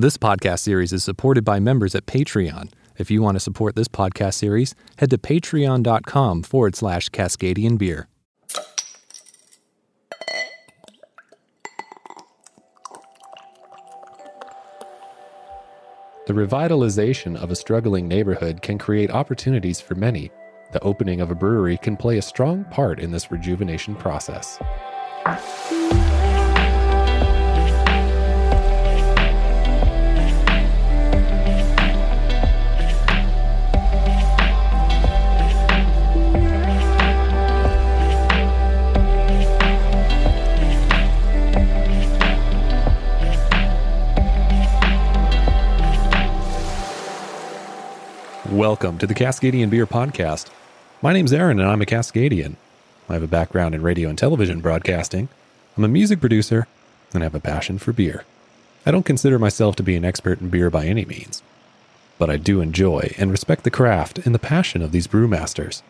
This podcast series is supported by members at Patreon. If you want to support this podcast series, head to patreon.com forward slash Cascadian Beer. The revitalization of a struggling neighborhood can create opportunities for many. The opening of a brewery can play a strong part in this rejuvenation process. Welcome to the Cascadian Beer Podcast. My name's Aaron and I'm a Cascadian. I have a background in radio and television broadcasting. I'm a music producer and I have a passion for beer. I don't consider myself to be an expert in beer by any means, but I do enjoy and respect the craft and the passion of these brewmasters.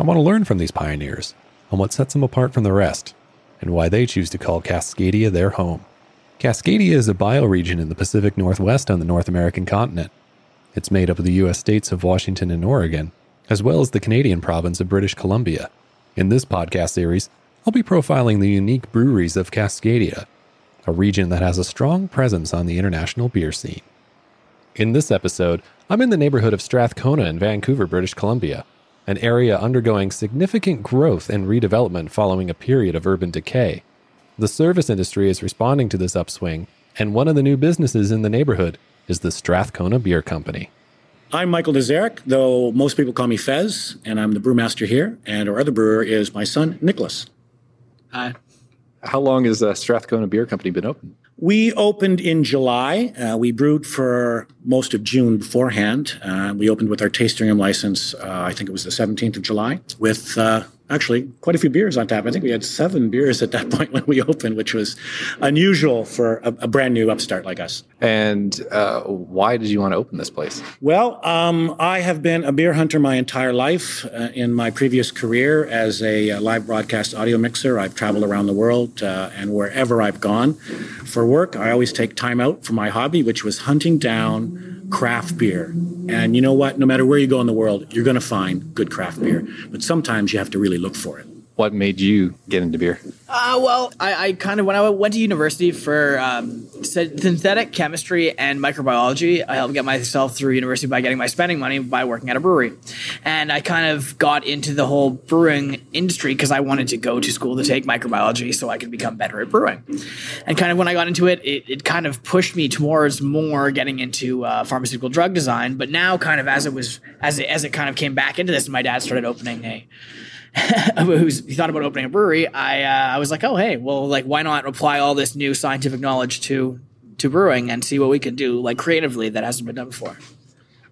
I want to learn from these pioneers on what sets them apart from the rest and why they choose to call Cascadia their home. Cascadia is a bioregion in the Pacific Northwest on the North American continent. It's made up of the U.S. states of Washington and Oregon, as well as the Canadian province of British Columbia. In this podcast series, I'll be profiling the unique breweries of Cascadia, a region that has a strong presence on the international beer scene. In this episode, I'm in the neighborhood of Strathcona in Vancouver, British Columbia, an area undergoing significant growth and redevelopment following a period of urban decay. The service industry is responding to this upswing, and one of the new businesses in the neighborhood is the Strathcona Beer Company. I'm Michael Dezeric, though most people call me Fez, and I'm the brewmaster here. And our other brewer is my son, Nicholas. Hi. How long has uh, Strathcona Beer Company been open? We opened in July. Uh, we brewed for most of June beforehand. Uh, we opened with our tasting room license, uh, I think it was the 17th of July, with uh, actually quite a few beers on tap. I think we had seven beers at that point when we opened, which was unusual for a, a brand new upstart like us. And uh, why did you want to open this place? Well, um, I have been a beer hunter my entire life. Uh, in my previous career as a, uh, live broadcast audio mixer, I've traveled around the world, uh, and wherever I've gone for work, I always take time out for my hobby, which was hunting down craft beer. And you know what? No matter where you go in the world, you're going to find good craft beer. But sometimes you have to really look for it. What made you get into beer? Uh, well, I, I, kind of when I went to university for um, synthetic chemistry and microbiology, I helped get myself through university by getting my spending money by working at a brewery, and I kind of got into the whole brewing industry because I wanted to go to school to take microbiology so I could become better at brewing. And kind of when I got into it, it, it kind of pushed me towards more getting into uh, pharmaceutical drug design. But now, kind of as it was as it, as it kind of came back into this, my dad started opening a who's he thought about opening a brewery, I uh, I was like, oh hey, well like why not apply all this new scientific knowledge to to brewing and see what we can do like creatively that hasn't been done before.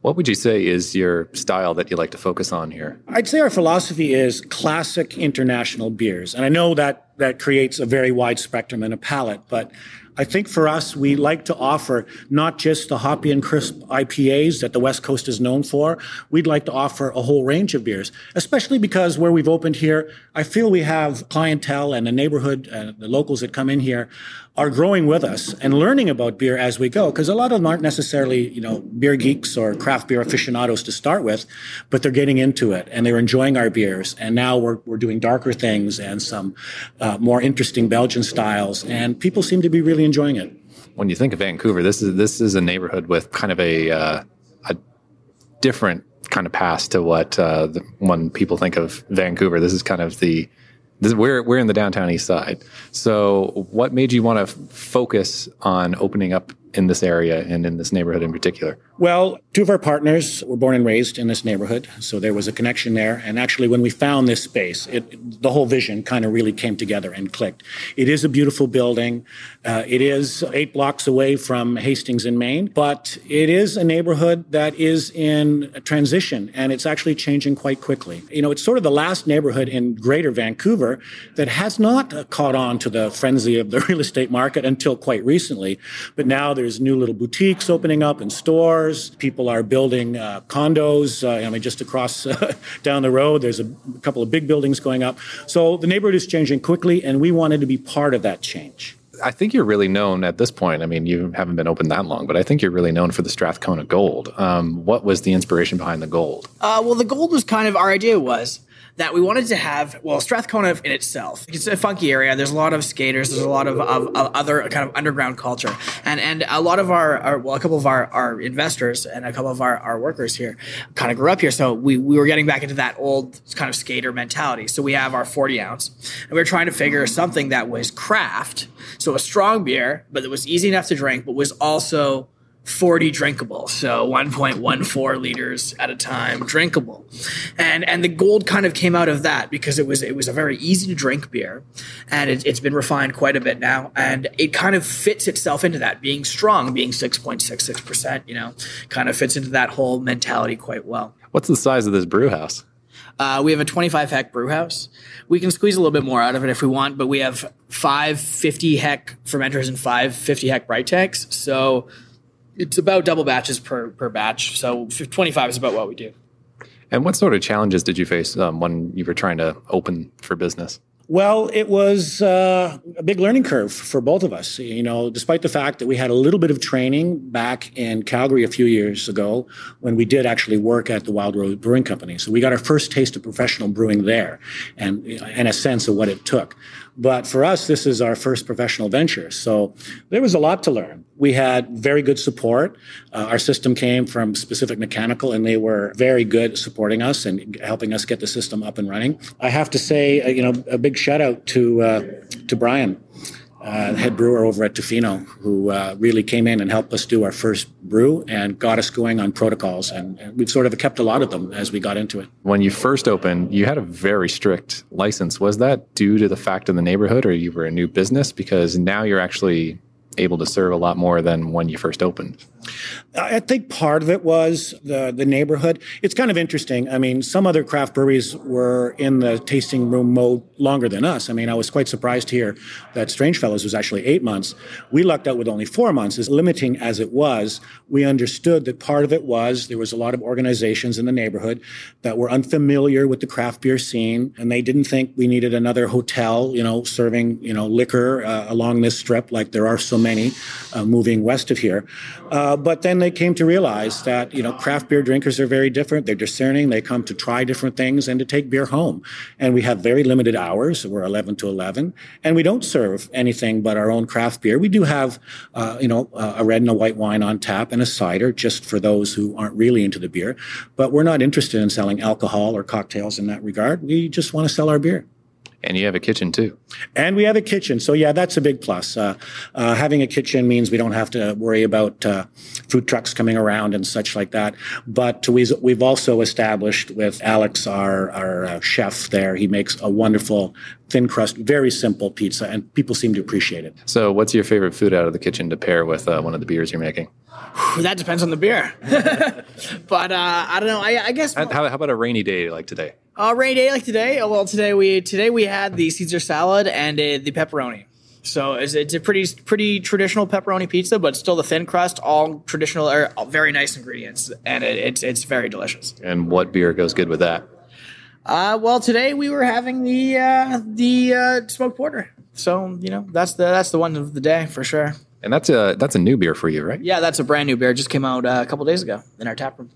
What would you say is your style that you like to focus on here? I'd say our philosophy is classic international beers. And I know that that creates a very wide spectrum and a palette, but I think for us, we like to offer not just the hoppy and crisp IPAs that the West Coast is known for. We'd like to offer a whole range of beers, especially because where we've opened here, I feel we have clientele and the neighborhood, uh, the locals that come in here are growing with us and learning about beer as we go. Because a lot of them aren't necessarily, you know, beer geeks or craft beer aficionados to start with, but they're getting into it and they're enjoying our beers. And now we're, we're doing darker things and some uh, more interesting Belgian styles. And people seem to be really enjoying it. When you think of Vancouver, this is this is a neighborhood with kind of a uh, a different kind of past to what uh, the, when people think of Vancouver. This is kind of the this, we're we're in the downtown east side. So, what made you want to f- focus on opening up in this area and in this neighborhood in particular? Well, two of our partners were born and raised in this neighborhood, so there was a connection there. And actually, when we found this space, it, the whole vision kind of really came together and clicked. It is a beautiful building. Uh, it is eight blocks away from Hastings in Main, but it is a neighborhood that is in transition, and it's actually changing quite quickly. You know, it's sort of the last neighborhood in Greater Vancouver that has not caught on to the frenzy of the real estate market until quite recently, but now there's new little boutiques opening up and stores. People are building uh, condos. Uh, I mean, just across uh, down the road, there's a couple of big buildings going up. So the neighborhood is changing quickly, and we wanted to be part of that change. I think you're really known at this point. I mean, you haven't been open that long, but I think you're really known for the Strathcona Gold. Um, what was the inspiration behind the gold? Uh, well, the gold was kind of our idea was that we wanted to have, well, Strathcona in itself, it's a funky area. There's a lot of skaters. There's a lot of, of, of other kind of underground culture. And, and a lot of our, our, well, a couple of our, our investors and a couple of our, our workers here kind of grew up here. So we, we were getting back into that old kind of skater mentality. So we have our 40 ounce and we are trying to figure something that was craft. So a strong beer, but it was easy enough to drink, but was also 40 drinkable. So 1.14 liters at a time drinkable. And and the gold kind of came out of that because it was it was a very easy to drink beer and it, has been refined quite a bit now and it kind of fits itself into that. Being strong being 6.66% you know kind of fits into that whole mentality quite well. What's the size of this brew house? Uh, we have a 25 hec brew house. We can squeeze a little bit more out of it if we want, but we have five 50 hec fermenters and five 50 hec bright tanks. So it's about double batches per per batch. So 25 is about what we do. And what sort of challenges did you face um, when you were trying to open for business? Well, it was uh, a big learning curve for both of us. You know, despite the fact that we had a little bit of training back in Calgary a few years ago when we did actually work at the Wild Rose Brewing Company. So we got our first taste of professional brewing there and, and a sense of what it took. But for us, this is our first professional venture. So there was a lot to learn. We had very good support. Uh, our system came from Specific Mechanical, and they were very good supporting us and helping us get the system up and running. I have to say, uh, you know, a big shout out to uh, to Brian uh, head brewer over at Tofino, who uh, really came in and helped us do our first brew and got us going on protocols. And, and, we've sort of kept a lot of them as we got into it. When you first opened, you had a very strict license. Was that due to the fact in the neighborhood, or you were a new business? Because now you're actually able to serve a lot more than when you first opened. I think part of it was the the neighborhood. It's kind of interesting. I mean, some other craft breweries were in the tasting room mode longer than us. I mean, I was quite surprised here that Strange Fellows was actually eight months. We lucked out with only four months. As limiting as it was, we understood that part of it was there was a lot of organizations in the neighborhood that were unfamiliar with the craft beer scene, and they didn't think we needed another hotel, you know, serving you know liquor uh, along this strip like there are so many uh, moving west of here. Uh, but then they came to realize that you know craft beer drinkers are very different. They're discerning. They come to try different things and to take beer home. And we have very limited hours. We're 11 to 11, and we don't serve anything but our own craft beer. We do have uh, you know a red and a white wine on tap and a cider just for those who aren't really into the beer. But we're not interested in selling alcohol or cocktails in that regard. We just want to sell our beer. And you have a kitchen too. And we have a kitchen. So, yeah, that's a big plus. Uh, uh, having a kitchen means we don't have to worry about uh, food trucks coming around and such like that. But we've, we've also established with Alex, our, our uh, chef there, he makes a wonderful thin crust, very simple pizza, and people seem to appreciate it. So, what's your favorite food out of the kitchen to pair with uh, one of the beers you're making? that depends on the beer. but uh, I don't know. I, I guess. How, how, about a rainy day like today? A rainy day like today. Oh, well, today we today we had the Caesar salad and uh, the pepperoni. So it's, it's, a pretty pretty traditional pepperoni pizza, but still the thin crust, all traditional, or all very nice ingredients, and it, it's it's very delicious. And what beer goes good with that? Uh, well, today we were having the uh, the uh, smoked porter. So you know that's the that's the one of the day for sure. And that's a that's a new beer for you, right? Yeah, that's a brand new beer. It just came out uh, a couple days ago in our tap room.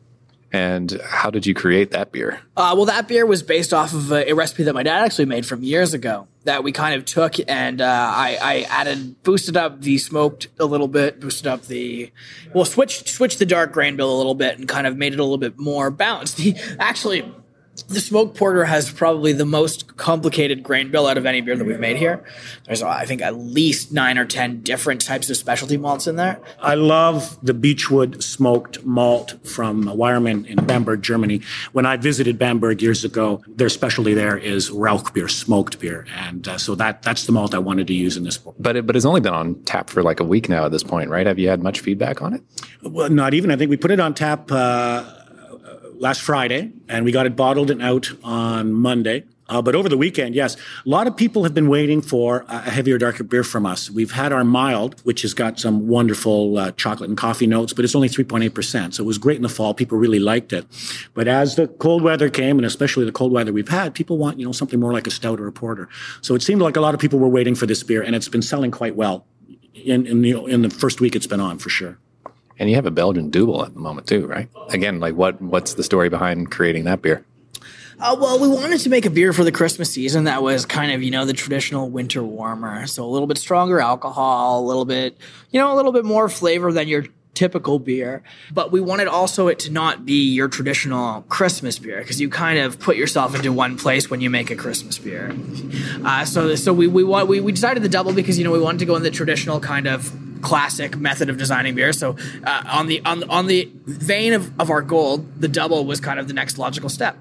And how did you create that beer? Uh, well, that beer was based off of a, a, recipe that my dad actually made from years ago that we kind of took and uh, I, I, added, boosted up the smoked a little bit, boosted up the, well, switched switched the dark grain bill a little bit and kind of made it a little bit more balanced. Actually, the smoked porter has probably the most complicated grain bill out of any beer that we've made here. There's, I think, at least nine or ten different types of specialty malts in there. I love the Beechwood smoked malt from Weyermann in Bamberg, Germany. When I visited Bamberg years ago, their specialty there is Rauch beer, smoked beer, and uh, so that that's the malt I wanted to use in this book. But it, but it's only been on tap for like a week now at this point, right? Have you had much feedback on it? Well, not even. I think we put it on tap. Uh, last Friday, and we got it bottled and out on Monday. Uh, but over the weekend, yes, a lot of people have been waiting for a heavier, darker beer from us. We've had our mild, which has got some wonderful uh, chocolate and coffee notes, but it's only 3.8%. So it was great in the fall. People really liked it. But as the cold weather came, and especially the cold weather we've had, people want, you know, something more like a stout or a porter. So it seemed like a lot of people were waiting for this beer, and it's been selling quite well in in the in the first week it's been on for sure. And you have a Belgian double at the moment too, right? Again, like what what's the story behind creating that beer? Uh, well, we wanted to make a beer for the Christmas season that was kind of, you know, the traditional winter warmer. So a little bit stronger alcohol, a little bit, you know, a little bit more flavor than your typical beer. But we wanted also it to not be your traditional Christmas beer because you kind of put yourself into one place when you make a Christmas beer. Uh, so, so we we, we we decided the double because you know we wanted to go in the traditional kind of classic method of designing beer. So uh, on the on on the vein of, of our gold, the double was kind of the next logical step,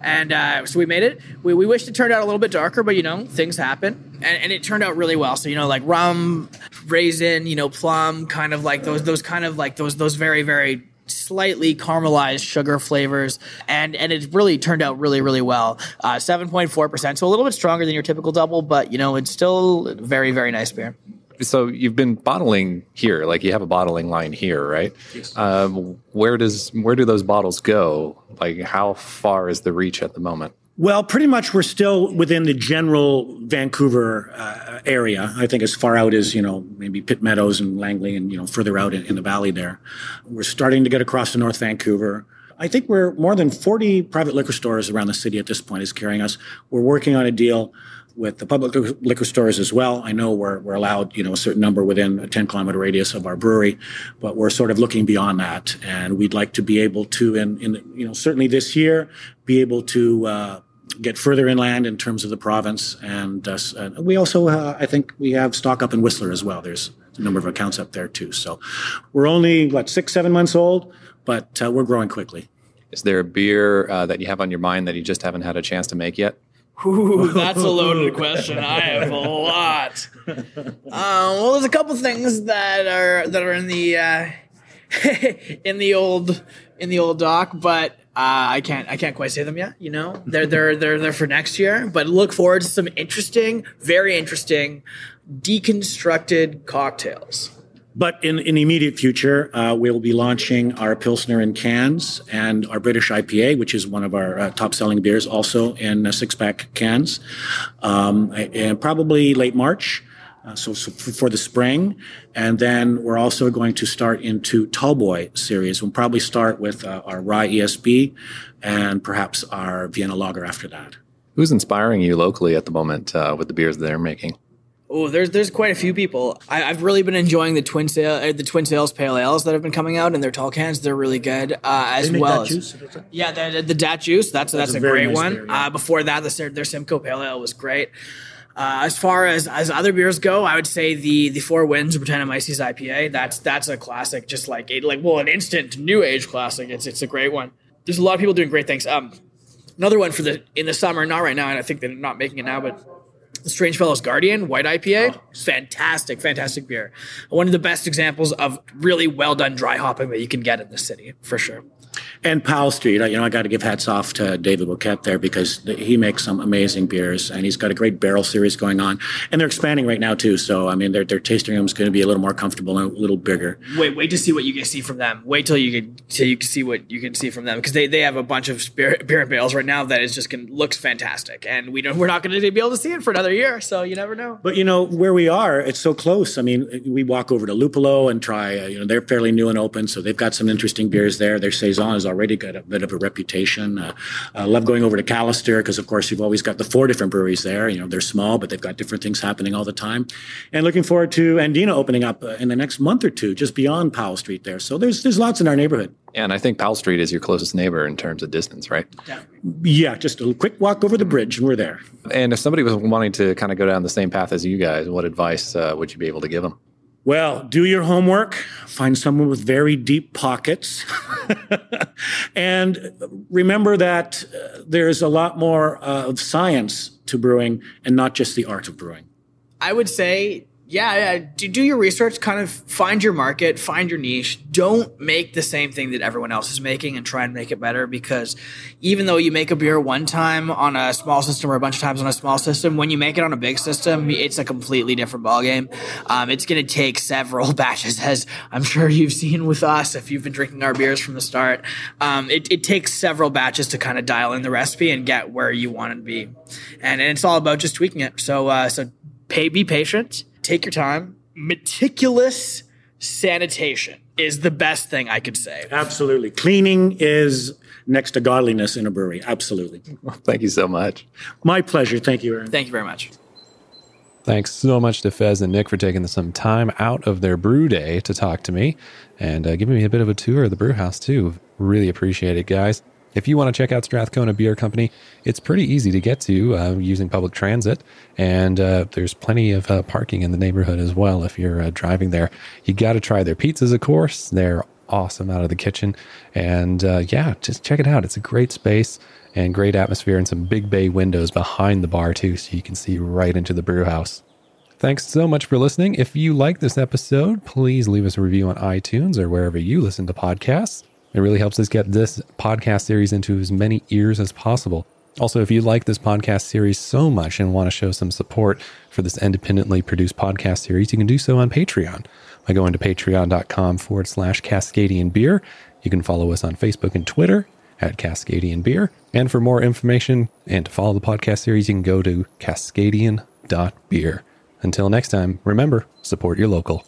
and uh, so we made it. We, we wished it turned out a little bit darker, but you know things happen, and, and it turned out really well. So you know like rum, raisin, you know plum, kind of like those those kind of like those those very very slightly caramelized sugar flavors and and it really turned out really really well uh, 7.4% so a little bit stronger than your typical double but you know it's still very very nice beer so you've been bottling here, like you have a bottling line here, right? Yes. Um, where does where do those bottles go? Like how far is the reach at the moment? Well, pretty much we're still within the general Vancouver uh, area. I think as far out as you know maybe Pitt Meadows and Langley, and you know further out in, in the valley there. We're starting to get across to North Vancouver. I think we're more than 40 private liquor stores around the city at this point is carrying us. We're working on a deal with the public liquor stores as well. I know we're, we're allowed, you know, a certain number within a 10 kilometer radius of our brewery, but we're sort of looking beyond that. And we'd like to be able to, in, in you know, certainly this year, be able to, uh, get further inland in terms of the province. And uh, we also, uh, I think we have stock up in Whistler as well. There's a number of accounts up there too. So we're only, what, six, seven months old, but uh, we're growing quickly. Is there a beer uh, that you have on your mind that you just haven't had a chance to make yet? Ooh, that's a loaded question. I have a lot. Uh, well, there's a couple things that are that are in the uh, in the old in the old doc, but uh, I can't I can't quite say them yet. You know, they're they're they're they're for next year. But look forward to some interesting, very interesting, deconstructed cocktails. But in, in the immediate future, uh, we'll be launching our Pilsner in cans and our British IPA, which is one of our uh, top selling beers, also in uh, six pack cans, um, and probably late March. Uh, so, so, for the spring, and then we're also going to start into Tallboy series. We'll probably start with uh, our rye ESB, and perhaps our Vienna Lager after that. Who's inspiring you locally at the moment uh, with the beers they're making? Oh, there's there's quite a few people. I, have really been enjoying the Twin Sail, uh, the Twin Sails pale ales that have been coming out in their tall cans. They're really good, uh, as well as juice, yeah, the, the Dat Juice. That's that's, that's a, a great nice one. Beer, yeah. uh, before that, the, their Simcoe pale ale was great. Uh, as far as as other beers go, I would say the the Four Winds Brettanomyces IPA. That's that's a classic, just like a, like well, an instant new age classic. It's it's a great one. There's a lot of people doing great things. Um, another one for the in the summer, not right now, and I think they're not making it now, but Strange Fellows Guardian White IPA, oh. fantastic, fantastic beer. One of the best examples of really well done dry hopping that you can get in the city, for sure. And Powell Street, you know, I got to give hats off to David Bowkett there because he makes some amazing beers, and he's got a great barrel series going on, and they're expanding right now too. So I mean, their their tasting room is going to be a little more comfortable and a little bigger. Wait, wait to see what you can see from them. Wait till you can till you can see what you can see from them because they, they have a bunch of beer, beer and bales right now that is just can, looks fantastic, and we know we're not going to be able to see it for another year, so you never know. But you know where we are, it's so close. I mean, we walk over to Luppolo and try. Uh, you know, they're fairly new and open, so they've got some interesting beers there. Their saison is already got a bit of a reputation. Uh, I love going over to Callister because, of course, you've always got the four different breweries there. You know, they're small, but they've got different things happening all the time. And looking forward to Andina opening up uh, in the next month or two, just beyond Powell Street there. So there's there's lots in our neighborhood. Yeah, and I think Powell Street is your closest neighbor in terms of distance, right? Yeah. Yeah, just a quick walk over the bridge, and we're there. And if somebody was wanting to kind of go down the same path as you guys, what advice uh, would you be able to give them? Well, do your homework, find someone with very deep pockets, and remember that uh, there's a lot more uh, of science to brewing and not just the art of brewing. I would say yeah, yeah. Do, do your research, kind of find your market, find your niche. Don't make the same thing that everyone else is making and try and make it better because even though you make a beer one time on a small system or a bunch of times on a small system, when you make it on a big system, it's a completely different ballgame. Um, it's going to take several batches, as I'm sure you've seen with us if you've been drinking our beers from the start. Um, it, it, takes several batches to kind of dial in the recipe and get where you want it to be. And, and it's all about just tweaking it. So, uh, so pay, be patient take your time. meticulous sanitation is the best thing I could say. Absolutely. Cleaning is next to godliness in a brewery. Absolutely. Thank you so much. My pleasure. Thank you, Aaron. Thank you very much. Thanks so much to Fez and Nick for taking some time out of their brew day to talk to me and uh, giving me a bit of a tour of the brew house, too. Really appreciate it, guys. If you want to check out Strathcona Beer Company, it's pretty easy to get to uh, using public transit, and uh, there's plenty of uh, parking in the neighborhood as well if you're uh, driving there. You got to try their pizzas, of course. They're awesome out of the kitchen, and uh, yeah, just check it out. It's a great space and great atmosphere, and some big bay windows behind the bar too, so you can see right into the brew house. Thanks so much for listening. If you like this episode, please leave us a review on iTunes or wherever you listen to podcasts. It really helps us get this podcast series into as many ears as possible. Also, if you like this podcast series so much and want to show some support for this independently produced podcast series, you can do so on Patreon by going to patreon.com forward slash Cascadian Beer. You can follow us on Facebook and Twitter at Cascadian Beer. And for more information and to follow the podcast series, you can go to cascadian.beer. Until next time, remember, support your local.